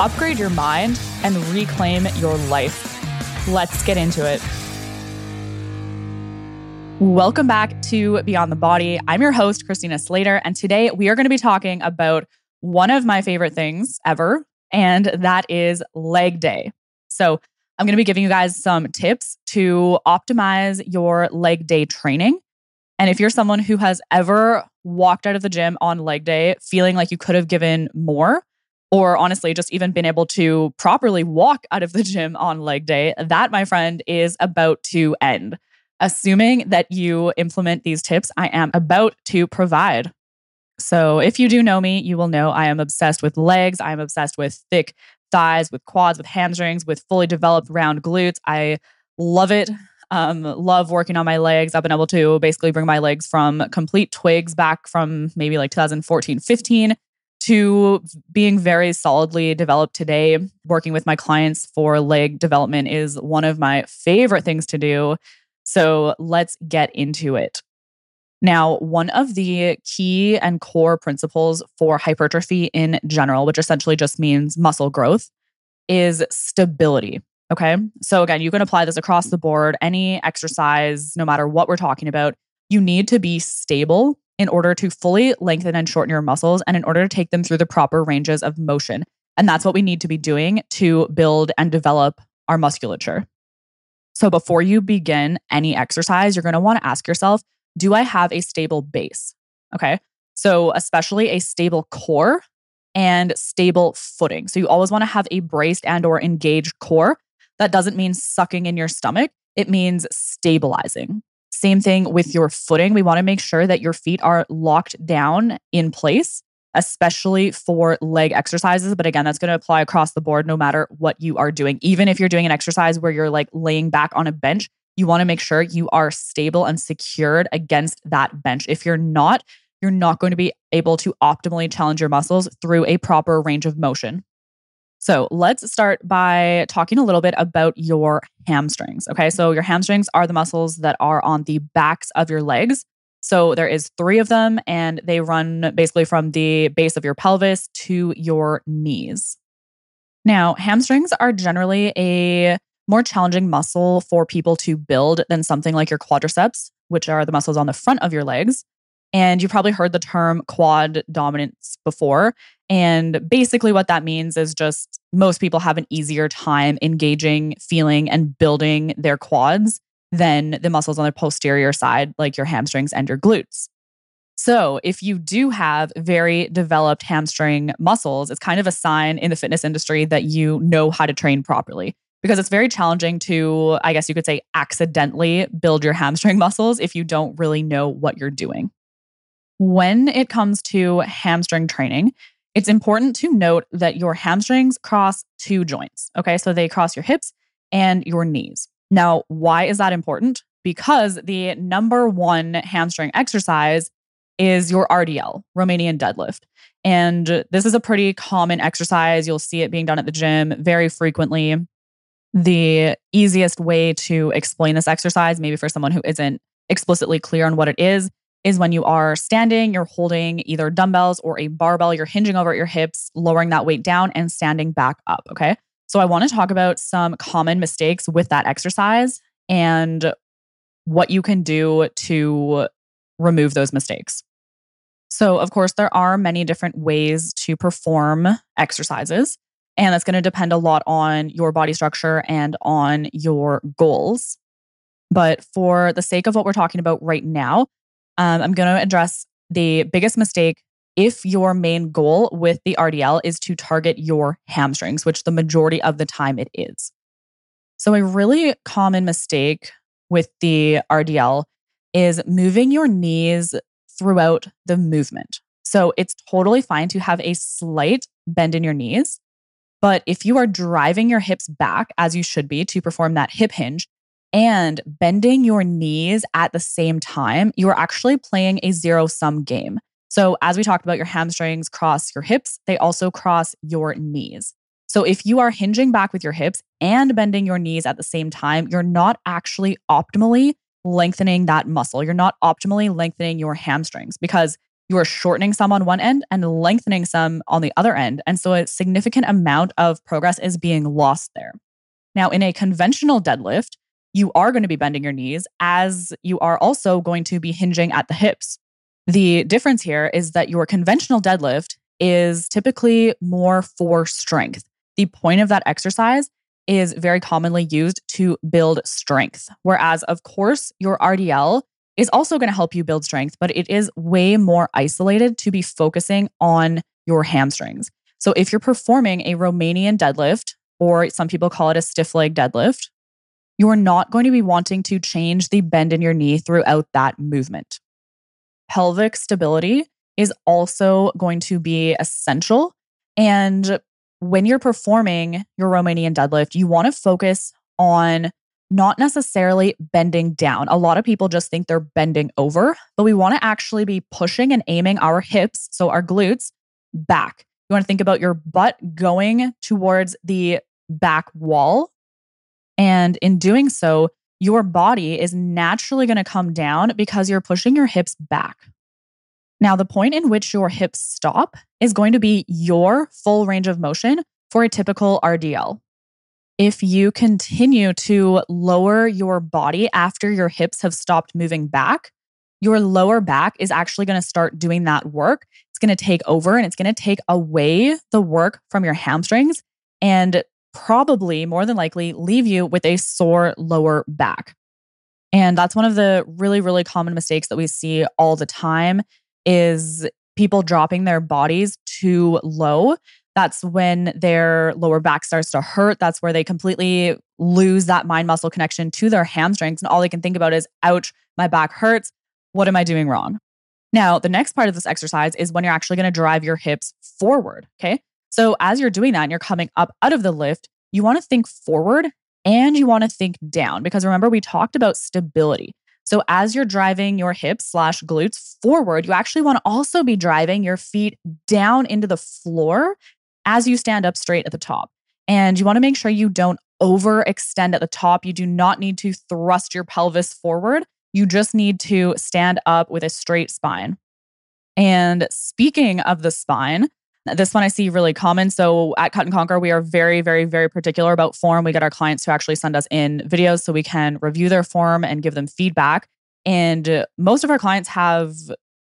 upgrade your mind, and reclaim your life. Let's get into it. Welcome back to Beyond the Body. I'm your host, Christina Slater, and today we are going to be talking about one of my favorite things ever, and that is leg day. So, I'm going to be giving you guys some tips to optimize your leg day training. And if you're someone who has ever walked out of the gym on leg day feeling like you could have given more, or honestly, just even been able to properly walk out of the gym on leg day, that, my friend, is about to end. Assuming that you implement these tips I am about to provide. So, if you do know me, you will know I am obsessed with legs. I am obsessed with thick thighs, with quads, with hamstrings, with fully developed round glutes. I love it. Um, love working on my legs. I've been able to basically bring my legs from complete twigs back from maybe like 2014, 15 to being very solidly developed today. Working with my clients for leg development is one of my favorite things to do. So let's get into it. Now, one of the key and core principles for hypertrophy in general, which essentially just means muscle growth, is stability. Okay. So, again, you can apply this across the board, any exercise, no matter what we're talking about. You need to be stable in order to fully lengthen and shorten your muscles and in order to take them through the proper ranges of motion. And that's what we need to be doing to build and develop our musculature. So before you begin any exercise, you're going to want to ask yourself, do I have a stable base? Okay. So especially a stable core and stable footing. So you always want to have a braced and or engaged core. That doesn't mean sucking in your stomach. It means stabilizing. Same thing with your footing. We want to make sure that your feet are locked down in place, especially for leg exercises. But again, that's going to apply across the board no matter what you are doing. Even if you're doing an exercise where you're like laying back on a bench, you want to make sure you are stable and secured against that bench. If you're not, you're not going to be able to optimally challenge your muscles through a proper range of motion. So let's start by talking a little bit about your hamstrings. Okay. So your hamstrings are the muscles that are on the backs of your legs. So there is three of them and they run basically from the base of your pelvis to your knees. Now, hamstrings are generally a more challenging muscle for people to build than something like your quadriceps, which are the muscles on the front of your legs. And you've probably heard the term quad dominance before. And basically, what that means is just most people have an easier time engaging, feeling, and building their quads than the muscles on the posterior side, like your hamstrings and your glutes. So, if you do have very developed hamstring muscles, it's kind of a sign in the fitness industry that you know how to train properly because it's very challenging to, I guess you could say, accidentally build your hamstring muscles if you don't really know what you're doing. When it comes to hamstring training, it's important to note that your hamstrings cross two joints. Okay. So they cross your hips and your knees. Now, why is that important? Because the number one hamstring exercise is your RDL, Romanian deadlift. And this is a pretty common exercise. You'll see it being done at the gym very frequently. The easiest way to explain this exercise, maybe for someone who isn't explicitly clear on what it is, is when you are standing, you're holding either dumbbells or a barbell, you're hinging over at your hips, lowering that weight down and standing back up. Okay. So I want to talk about some common mistakes with that exercise and what you can do to remove those mistakes. So, of course, there are many different ways to perform exercises, and that's going to depend a lot on your body structure and on your goals. But for the sake of what we're talking about right now, um, I'm going to address the biggest mistake if your main goal with the RDL is to target your hamstrings, which the majority of the time it is. So, a really common mistake with the RDL is moving your knees throughout the movement. So, it's totally fine to have a slight bend in your knees, But if you are driving your hips back as you should be to perform that hip hinge and bending your knees at the same time, you are actually playing a zero sum game. So, as we talked about, your hamstrings cross your hips, they also cross your knees. So, if you are hinging back with your hips and bending your knees at the same time, you're not actually optimally lengthening that muscle. You're not optimally lengthening your hamstrings because you are shortening some on one end and lengthening some on the other end. And so a significant amount of progress is being lost there. Now, in a conventional deadlift, you are going to be bending your knees as you are also going to be hinging at the hips. The difference here is that your conventional deadlift is typically more for strength. The point of that exercise is very commonly used to build strength. Whereas, of course, your RDL is also going to help you build strength, but it is way more isolated to be focusing on your hamstrings. So if you're performing a Romanian deadlift, or some people call it a stiff leg deadlift, you're not going to be wanting to change the bend in your knee throughout that movement. Pelvic stability is also going to be essential. And when you're performing your Romanian deadlift, you want to focus on not necessarily bending down. A lot of people just think they're bending over, but we want to actually be pushing and aiming our hips, so our glutes, back. You want to think about your butt going towards the back wall. And in doing so, your body is naturally going to come down because you're pushing your hips back. Now, the point in which your hips stop is going to be your full range of motion for a typical RDL if you continue to lower your body after your hips have stopped moving back, your lower back is actually going to start doing that work. It's going to take over and it's going to take away the work from your hamstrings and probably more than likely leave you with a sore lower back. And that's one of the really really common mistakes that we see all the time is people dropping their bodies too low that's when their lower back starts to hurt. That's where they completely lose that mind muscle connection to their hamstrings. And all they can think about is, ouch, my back hurts. What am I doing wrong? Now, the next part of this exercise is when you're actually going to drive your hips forward. Okay. So as you're doing that and you're coming up out of the lift, you want to think forward and you want to think down because remember, we talked about stability. So as you're driving your hips slash glutes forward, you actually want to also be driving your feet down into the floor as you stand up straight at the top. And you want to make sure you don't overextend at the top. You do not need to thrust your pelvis forward. You just need to stand up with a straight spine. And speaking of the spine, this one I see really common. So at Cut and Conquer, we are very, very, very particular about form. We get our clients to actually send us in videos so we can review their form and give them feedback. And most of our clients have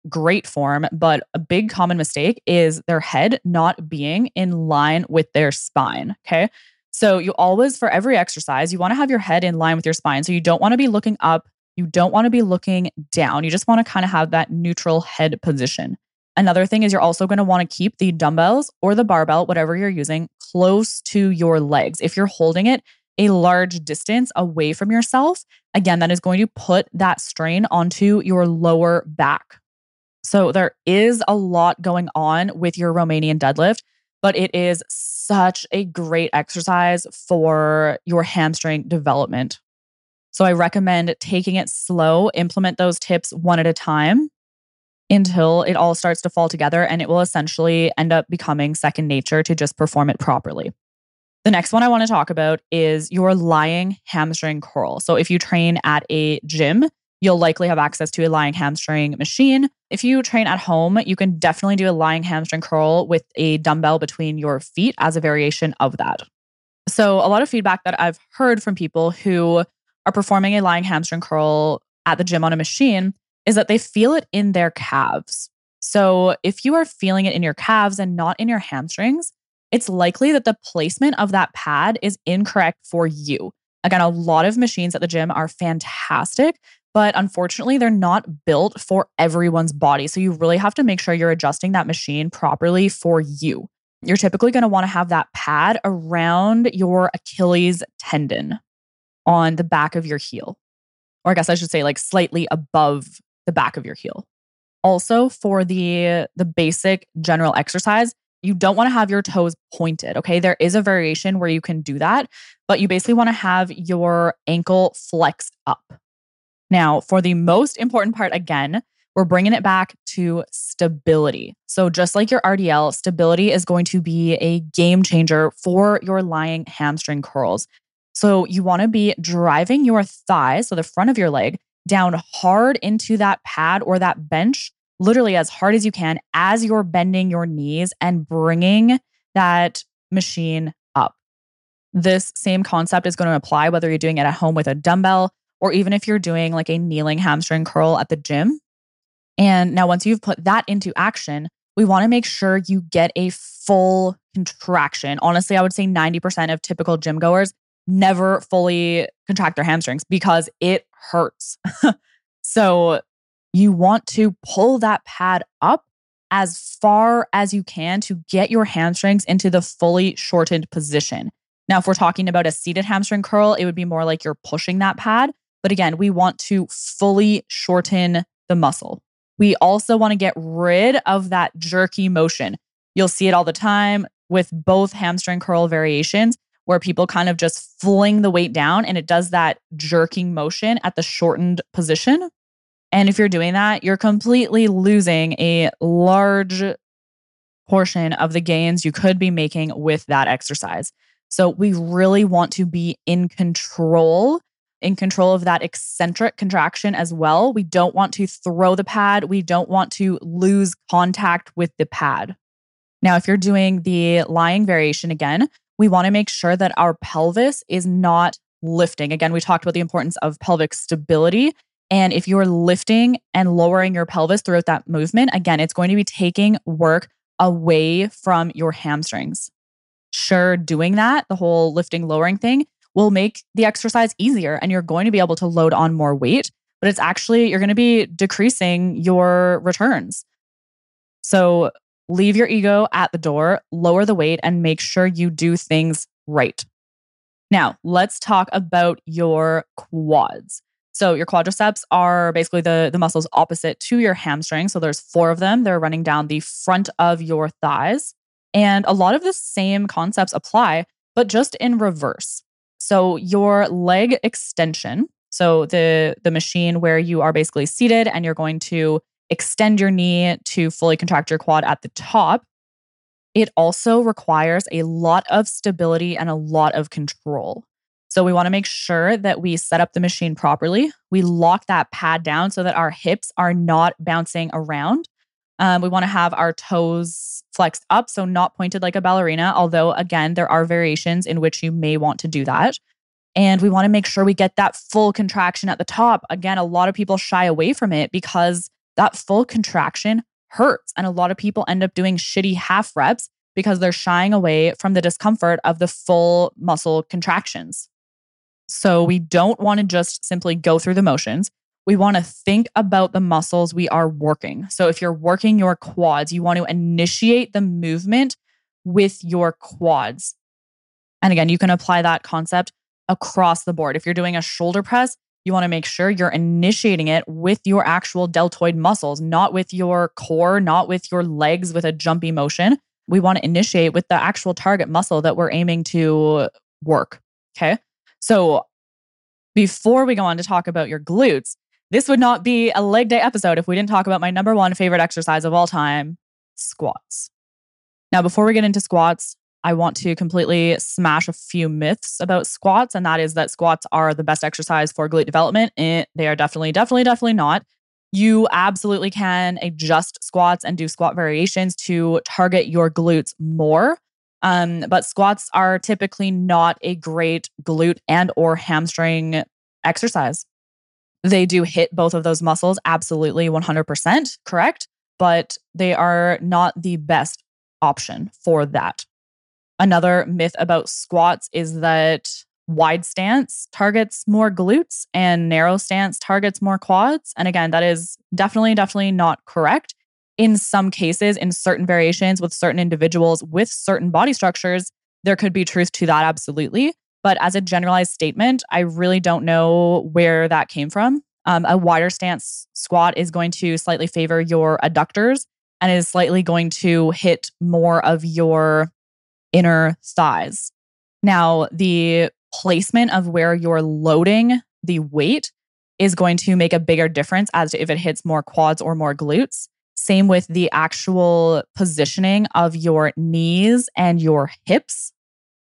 great form, but a big common mistake is their head not being in line with their spine. Okay. So you always, for every exercise, you want to have your head in line with your spine. So you don't want to be looking up. You don't want to be looking down. You just want to kind of have that neutral head position. Another thing is you're also going to want to keep the dumbbells or the barbell, whatever you're using, close to your legs. If you're holding it a large distance away from yourself, again, that is going to put that strain onto your lower back. So there is a lot going on with your Romanian deadlift, but it is such a great exercise for your hamstring development. So I recommend taking it slow, implement those tips one at a time until it all starts to fall together and it will essentially end up becoming second nature to just perform it properly. The next one I want to talk about is your lying hamstring curl. So if you train at a gym, you'll likely have access to a lying hamstring machine. If you train at home, you can definitely do a lying hamstring curl with a dumbbell between your feet as a variation of that. So, a lot of feedback that I've heard from people who are performing a lying hamstring curl at the gym on a machine is that they feel it in their calves. So, if you are feeling it in your calves and not in your hamstrings, it's likely that the placement of that pad is incorrect for you. Again, a lot of machines at the gym are fantastic, but unfortunately, they're not built for everyone's body. So you really have to make sure you're adjusting that machine properly for you. You're typically going to want to have that pad around your Achilles tendon on the back of your heel. Or I guess I should say like slightly above the back of your heel. Also for the the basic general exercise, you don't want to have your toes pointed. Okay. There is a variation where you can do that, but you basically want to have your ankle flexed up. Now, for the most important part, again, we're bringing it back to stability. So, just like your RDL, stability is going to be a game changer for your lying hamstring curls. So, you want to be driving your thighs, so the front of your leg, down hard into that pad or that bench, literally as hard as you can as you're bending your knees and bringing that machine up. This same concept is going to apply whether you're doing it at home with a dumbbell or even if you're doing like a kneeling hamstring curl at the gym. And now, once you've put that into action, we want to make sure you get a full contraction. Honestly, I would say 90% of typical gym goers never fully contract their hamstrings because it hurts. so, you want to pull that pad up as far as you can to get your hamstrings into the fully shortened position. Now, if we're talking about a seated hamstring curl, it would be more like you're pushing that pad. But again, we want to fully shorten the muscle. We also want to get rid of that jerky motion. You'll see it all the time with both hamstring curl variations where people kind of just fling the weight down and it does that jerking motion at the shortened position. And if you're doing that, you're completely losing a large portion of the gains you could be making with that exercise. So we really want to be in control in control of that eccentric contraction as well. We don't want to throw the pad. We don't want to lose contact with the pad. Now, if you're doing the lying variation again, we want to make sure that our pelvis is not lifting. Again, we talked about the importance of pelvic stability. And if you're lifting and lowering your pelvis throughout that movement, again, it's going to be taking work away from your hamstrings. Sure, doing that, the whole lifting, lowering thing, will make the exercise easier and you're going to be able to load on more weight, but it's actually, you're going to be decreasing your returns. So leave your ego at the door, lower the weight, and make sure you do things right. Now, let's talk about your quads. So your quadriceps are basically the, the muscles opposite to your hamstring. So there's four of them. They're running down the front of your thighs. And a lot of the same concepts apply, but just in reverse. So your leg extension, so the the machine where you are basically seated and you're going to extend your knee to fully contract your quad at the top, it also requires a lot of stability and a lot of control. So we want to make sure that we set up the machine properly. We lock that pad down so that our hips are not bouncing around. Um, we want to have our toes flexed up, so not pointed like a ballerina, although, again, there are variations in which you may want to do that. And we want to make sure we get that full contraction at the top. Again, a lot of people shy away from it because that full contraction hurts. And a lot of people end up doing shitty half reps because they're shying away from the discomfort of the full muscle contractions. So we don't want to just simply go through the motions we want to think about the muscles we are working. So if you're working your quads, you want to initiate the movement with your quads. And again, you can apply that concept across the board. If you're doing a shoulder press, you want to make sure you're initiating it with your actual deltoid muscles, not with your core, not with your legs with a jumpy motion. We want to initiate with the actual target muscle that we're aiming to work. Okay. So before we go on to talk about your glutes, this would not be a leg day episode if we didn't talk about my number one favorite exercise of all time squats. Now, before we get into squats, I want to completely smash a few myths about squats, and that is that squats are the best exercise for glute development. It, they are definitely, definitely, definitely not. You absolutely can adjust squats and do squat variations to target your glutes more. Um, but squats are typically not a great glute and or hamstring exercise. They do hit both of those muscles, absolutely 100%, correct? But they are not the best option for that. Another myth about squats is that wide stance targets more glutes and narrow stance targets more quads. And again, that is definitely, definitely not correct. In some cases, in certain variations with certain individuals with certain body structures, there could be truth to that, absolutely. But as a generalized statement, I really don't know where that came from. Um, a wider stance squat is going to slightly favor your adductors and is slightly going to hit more of your inner thighs. Now, the placement of where you're loading the weight is going to make a bigger difference as to if it hits more quads or more glutes. Same with the actual positioning of your knees and your hips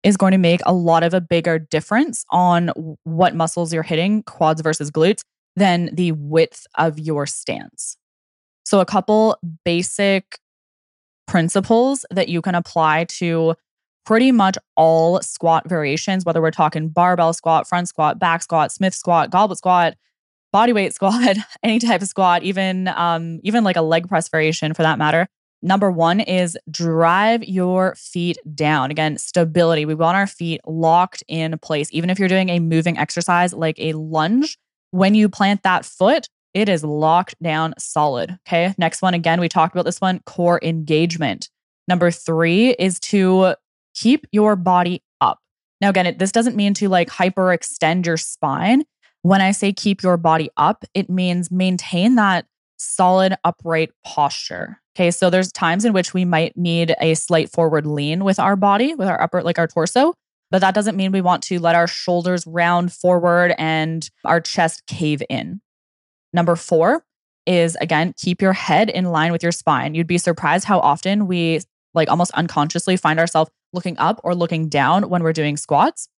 is going to make a lot of a bigger difference on what muscles you're hitting, quads versus glutes, than the width of your stance. So, a couple basic principles that you can apply to pretty much all squat variations, whether we're talking barbell squat, front squat, back squat, Smith squat, goblet squat, body weight squat, any type of squat, even um, even like a leg press variation for that matter. Number one is drive your feet down. Again, stability. We want our feet locked in place. Even if you're doing a moving exercise like a lunge, when you plant that foot, it is locked down solid. Okay. Next one, again, we talked about this one core engagement. Number three is to keep your body up. Now, again, it, this doesn't mean to like hyperextend your spine. When I say keep your body up, it means maintain that solid upright posture. Okay, so there's times in which we might need a slight forward lean with our body, with our upper, like our torso, but that doesn't mean we want to let our shoulders round forward and our chest cave in. Number four is again, keep your head in line with your spine. You'd be surprised how often we like almost unconsciously find ourselves looking up or looking down when we're doing squats.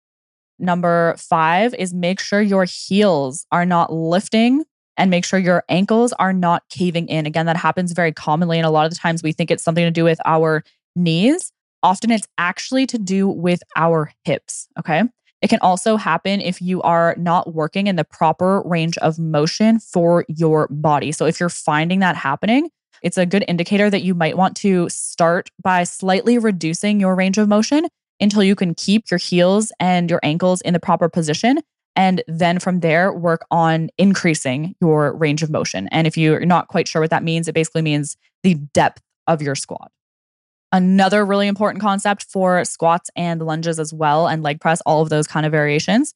Number five is make sure your heels are not lifting and make sure your ankles are not caving in. Again, that happens very commonly. And a lot of the times we think it's something to do with our knees. Often it's actually to do with our hips. Okay. It can also happen if you are not working in the proper range of motion for your body. So if you're finding that happening, it's a good indicator that you might want to start by slightly reducing your range of motion until you can keep your heels and your ankles in the proper position. And then from there, work on increasing your range of motion. And if you're not quite sure what that means, it basically means the depth of your squat. Another really important concept for squats and lunges as well, and leg press, all of those kind of variations,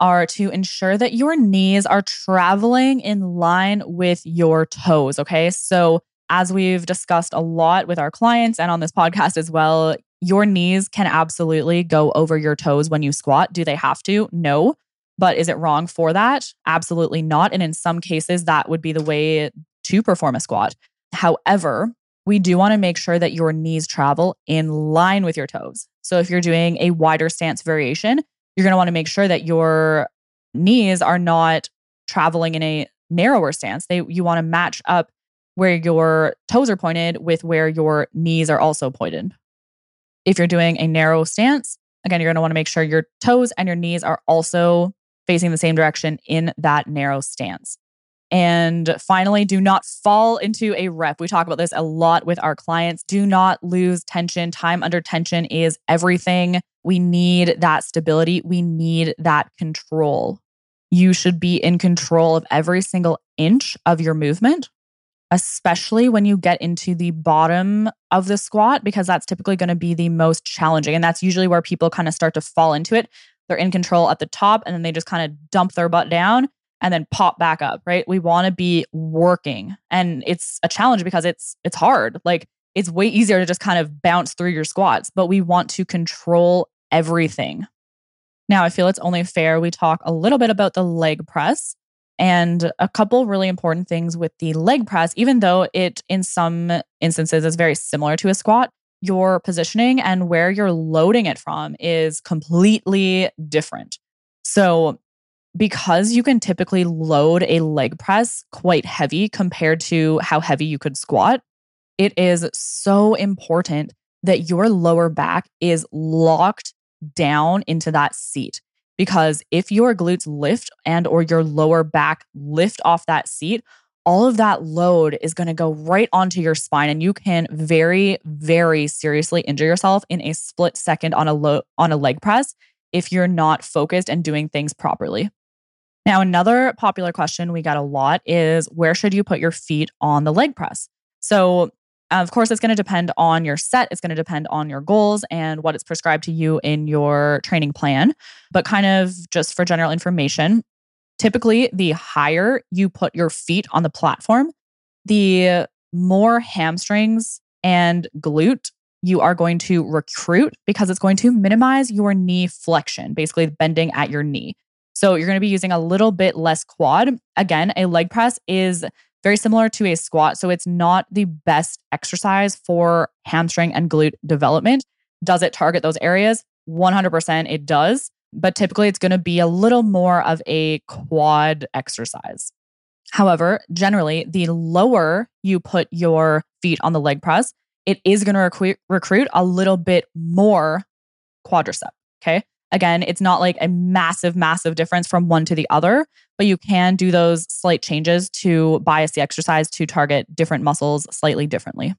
are to ensure that your knees are traveling in line with your toes. Okay. So, as we've discussed a lot with our clients and on this podcast as well, your knees can absolutely go over your toes when you squat. Do they have to? No. But is it wrong for that? Absolutely not. And in some cases, that would be the way to perform a squat. However, we do want to make sure that your knees travel in line with your toes. So if you're doing a wider stance variation, you're going to want to make sure that your knees are not traveling in a narrower stance. They you want to match up where your toes are pointed with where your knees are also pointed. If you're doing a narrow stance, again, you're going to want to make sure your toes and your knees are also facing the same direction in that narrow stance. And finally, do not fall into a rep. We talk about this a lot with our clients. Do not lose tension. Time under tension is everything. We need that stability. We need that control. You should be in control of every single inch of your movement especially when you get into the bottom of the squat, because that's typically going to be the most challenging. And that's usually where people kind of start to fall into it. They're in control at the top and then they just kind of dump their butt down and then pop back up, right? We want to be working. And it's a challenge because it's it's hard. Like it's way easier to just kind of bounce through your squats, but we want to control everything. Now, I feel it's only fair we talk a little bit about the leg press and a couple really important things with the leg press, even though it in some instances is very similar to a squat, your positioning and where you're loading it from is completely different. So, because you can typically load a leg press quite heavy compared to how heavy you could squat, it is so important that your lower back is locked down into that seat because if your glutes lift and or your lower back lift off that seat all of that load is going to go right onto your spine and you can very very seriously injure yourself in a split second on a lo- on a leg press if you're not focused and doing things properly. Now another popular question we got a lot is where should you put your feet on the leg press? So Uh, of course, it's going to depend on your set, it's going to depend on your goals and what it's prescribed to you in your training plan. But, kind of just for general information, typically the higher you put your feet on the platform, the more hamstrings and glute you are going to recruit because it's going to minimize your knee flexion, basically bending at your knee. So you're going to be using a little bit less quad. Again, a leg press is very similar to a squat. So it's not the best exercise for hamstring and glute development. Does it target those areas? 100% it does. But typically it's going to be a little more of a quad exercise. However, generally, the lower you put your feet on the leg press, it is going to recruit, a little bit more quadricep. Okay. Again, it's not like a massive, massive difference from one to the other, but you can do those slight changes to bias the exercise to target different muscles slightly differently.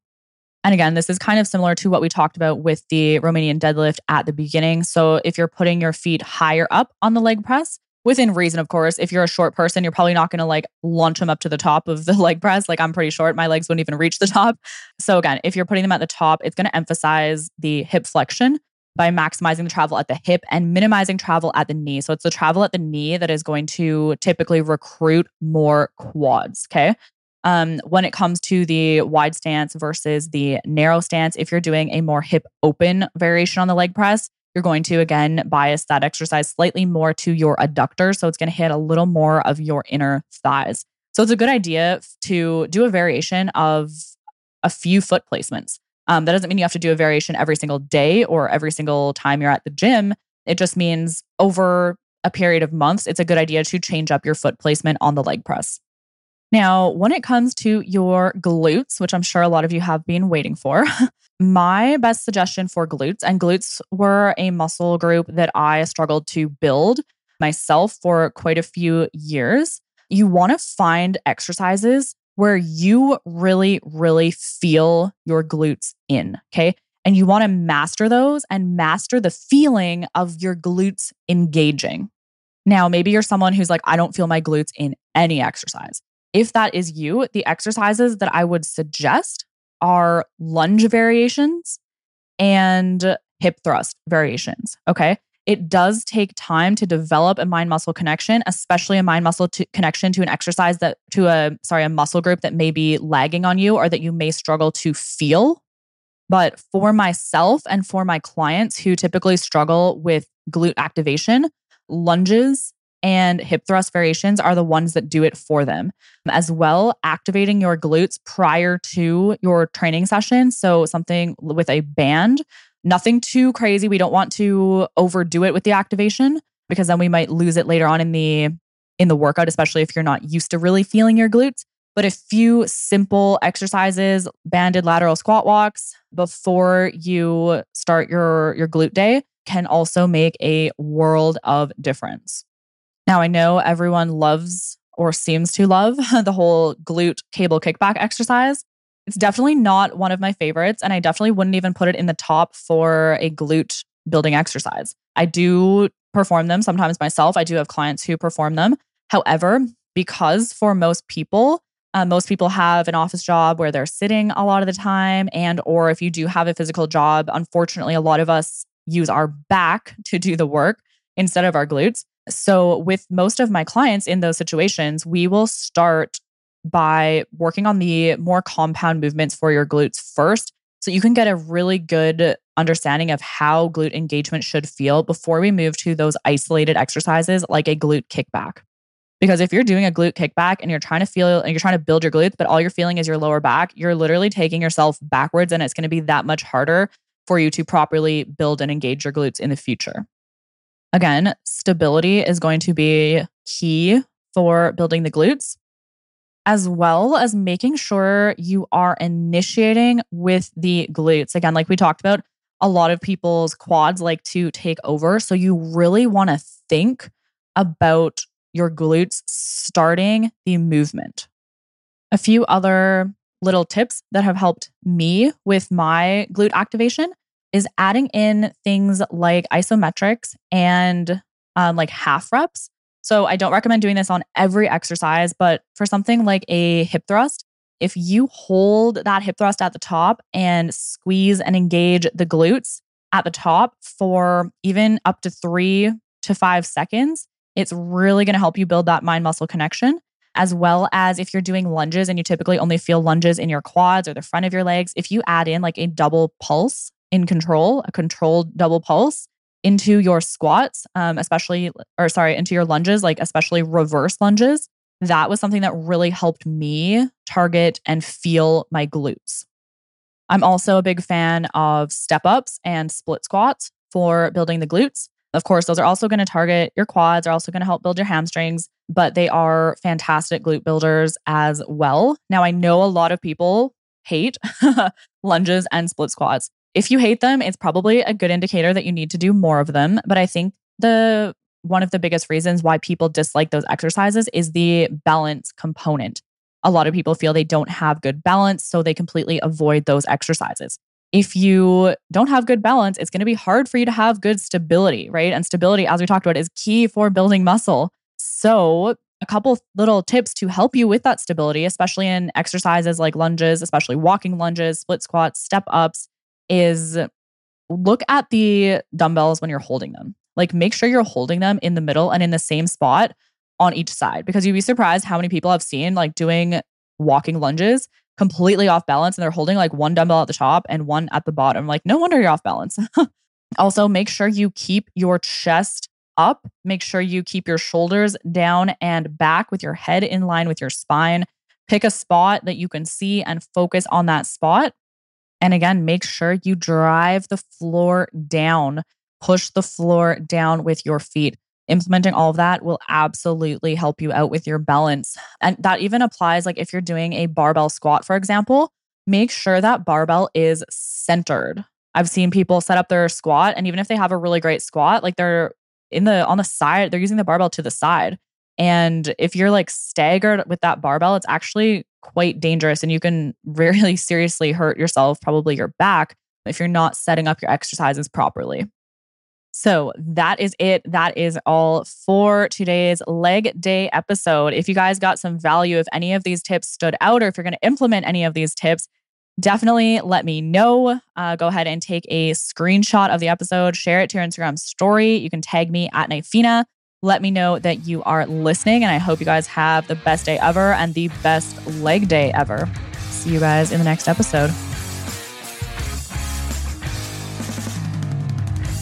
And again, this is kind of similar to what we talked about with the Romanian deadlift at the beginning. So if you're putting your feet higher up on the leg press, within reason, of course. If you're a short person, you're probably not going to like launch them up to the top of the leg press. Like I'm pretty short, my legs wouldn't even reach the top. So again, if you're putting them at the top, it's going to emphasize the hip flexion by maximizing the travel at the hip and minimizing travel at the knee. So it's the travel at the knee that is going to typically recruit more quads. Okay. Um, when it comes to the wide stance versus the narrow stance, if you're doing a more hip open variation on the leg press, you're going to again bias that exercise slightly more to your adductor. So it's going to hit a little more of your inner thighs. So it's a good idea to do a variation of a few foot placements. Um, that doesn't mean you have to do a variation every single day or every single time you're at the gym. It just means over a period of months, it's a good idea to change up your foot placement on the leg press. Now, when it comes to your glutes, which I'm sure a lot of you have been waiting for, my best suggestion for glutes, and glutes were a muscle group that I struggled to build myself for quite a few years. You want to find exercises where you really, really feel your glutes in. Okay. And you want to master those and master the feeling of your glutes engaging. Now, maybe you're someone who's like, I don't feel my glutes in any exercise. If that is you, the exercises that I would suggest are lunge variations and hip thrust variations. Okay. It does take time to develop a mind muscle connection, especially a mind muscle connection to an exercise that, to a, sorry, a muscle group that may be lagging on you or that you may struggle to feel. But for myself and for my clients who typically struggle with glute activation, lunges and hip thrust variations are the ones that do it for them. As well, activating your glutes prior to your training session. So, something with a band, nothing too crazy. We don't want to overdo it with the activation because then we might lose it later on in the in the workout especially if you're not used to really feeling your glutes but a few simple exercises banded lateral squat walks before you start your your glute day can also make a world of difference now, I know everyone loves or seems to love the whole glute cable kickback exercise. It's definitely not one of my favorites, and I definitely wouldn't even put it in the top for a glute building exercise. I do perform them sometimes myself. I do have clients who perform them. However, because for most people, uh, most people have an office job where they're sitting a lot of the time and or if you do have a physical job unfortunately a lot of us use our back to do the work instead of our glutes so, with most of my clients in those situations, we will start by working on the more compound movements for your glutes first. So, you can get a really good understanding of how glute engagement should feel before we move to those isolated exercises like a glute kickback. Because if you're doing a glute kickback and you're trying to feel and you're trying to build your glutes, but all you're feeling is your lower back, you're literally taking yourself backwards and it's going to be that much harder for you to properly build and engage your glutes in the future. Again, stability is going to be key for building the glutes, as well as making sure you are initiating with the glutes. Again, like we talked about, a lot of people's quads like to take over. So you really want to think about your glutes starting the movement. A few other little tips that have helped me with my glute activation is adding in things like isometrics and um, like half reps. So I don't recommend doing this on every exercise, but for something like a hip thrust, if you hold that hip thrust at the top and squeeze and engage the glutes at the top for even up to three to five seconds, it's really going to help you build that mind muscle connection. as well as if you're doing lunges and you typically only feel lunges in your quads or the front of your legs, if you add in like a double pulse in control, a controlled double pulse into your squats, um, especially, or sorry, into your lunges, like especially reverse lunges, that was something that really helped me target and feel my glutes. I'm also a big fan of step ups and split squats for building the glutes. Of course, those are also going to target your quads, are also going to help build your hamstrings, but they are fantastic glute builders as well. Now, I know a lot of people hate lunges and split squats. If you hate them, it's probably a good indicator that you need to do more of them. But I think the one of the biggest reasons why people dislike those exercises is the balance component. A lot of people feel they don't have good balance, so they completely avoid those exercises if you don't have good balance, it's going to be hard for you to have good stability, right? And stability, as we talked about, is key for building muscle. So, a couple little tips to help you with that stability, especially in exercises like lunges, especially walking lunges, split squats, step ups, is look at the dumbbells when you're holding them. Like, make sure you're holding them in the middle and in the same spot on each side because you'd be surprised how many people I've seen like doing walking lunges completely off balance and they're holding like one dumbbell at the top and one at the bottom. Like, no wonder you're off balance. also, make sure you keep your chest up. Make sure you keep your shoulders down and back with your head in line with your spine. Pick a spot that you can see and focus on that spot. And again, make sure you drive the floor down, push the floor down with your feet implementing all of that will absolutely help you out with your balance. And that even applies like if you're doing a barbell squat, for example, make sure that barbell is centered. I've seen people set up their squat and even if they have a really great squat, like they're in the on the side, they're using the barbell to the side. And if you're like staggered with that barbell, it's actually quite dangerous and you can really seriously hurt yourself, probably your back, if you're not setting up your exercises properly. So that is it. That is all for today's leg day episode. If you guys got some value, if any of these tips stood out, or if you're going to implement any of these tips, definitely let me know. Uh, go ahead and take a screenshot of the episode, share it to your Instagram story. You can tag me at Nifina. Let me know that you are listening, and I hope you guys have the best day ever and the best leg day ever. See you guys in the next episode.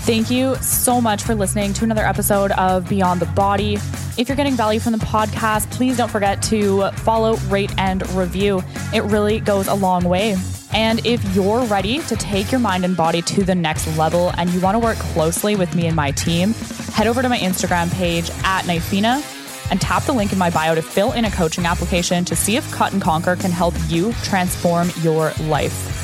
Thank you so much for listening to another episode of Beyond the Body. If you're getting value from the podcast, please don't forget to follow, rate, and review. It really goes a long way. And if you're ready to take your mind and body to the next level and you want to work closely with me and my team, head over to my Instagram page at Nifina and tap the link in my bio to fill in a coaching application to see if Cut and Conquer can help you transform your life.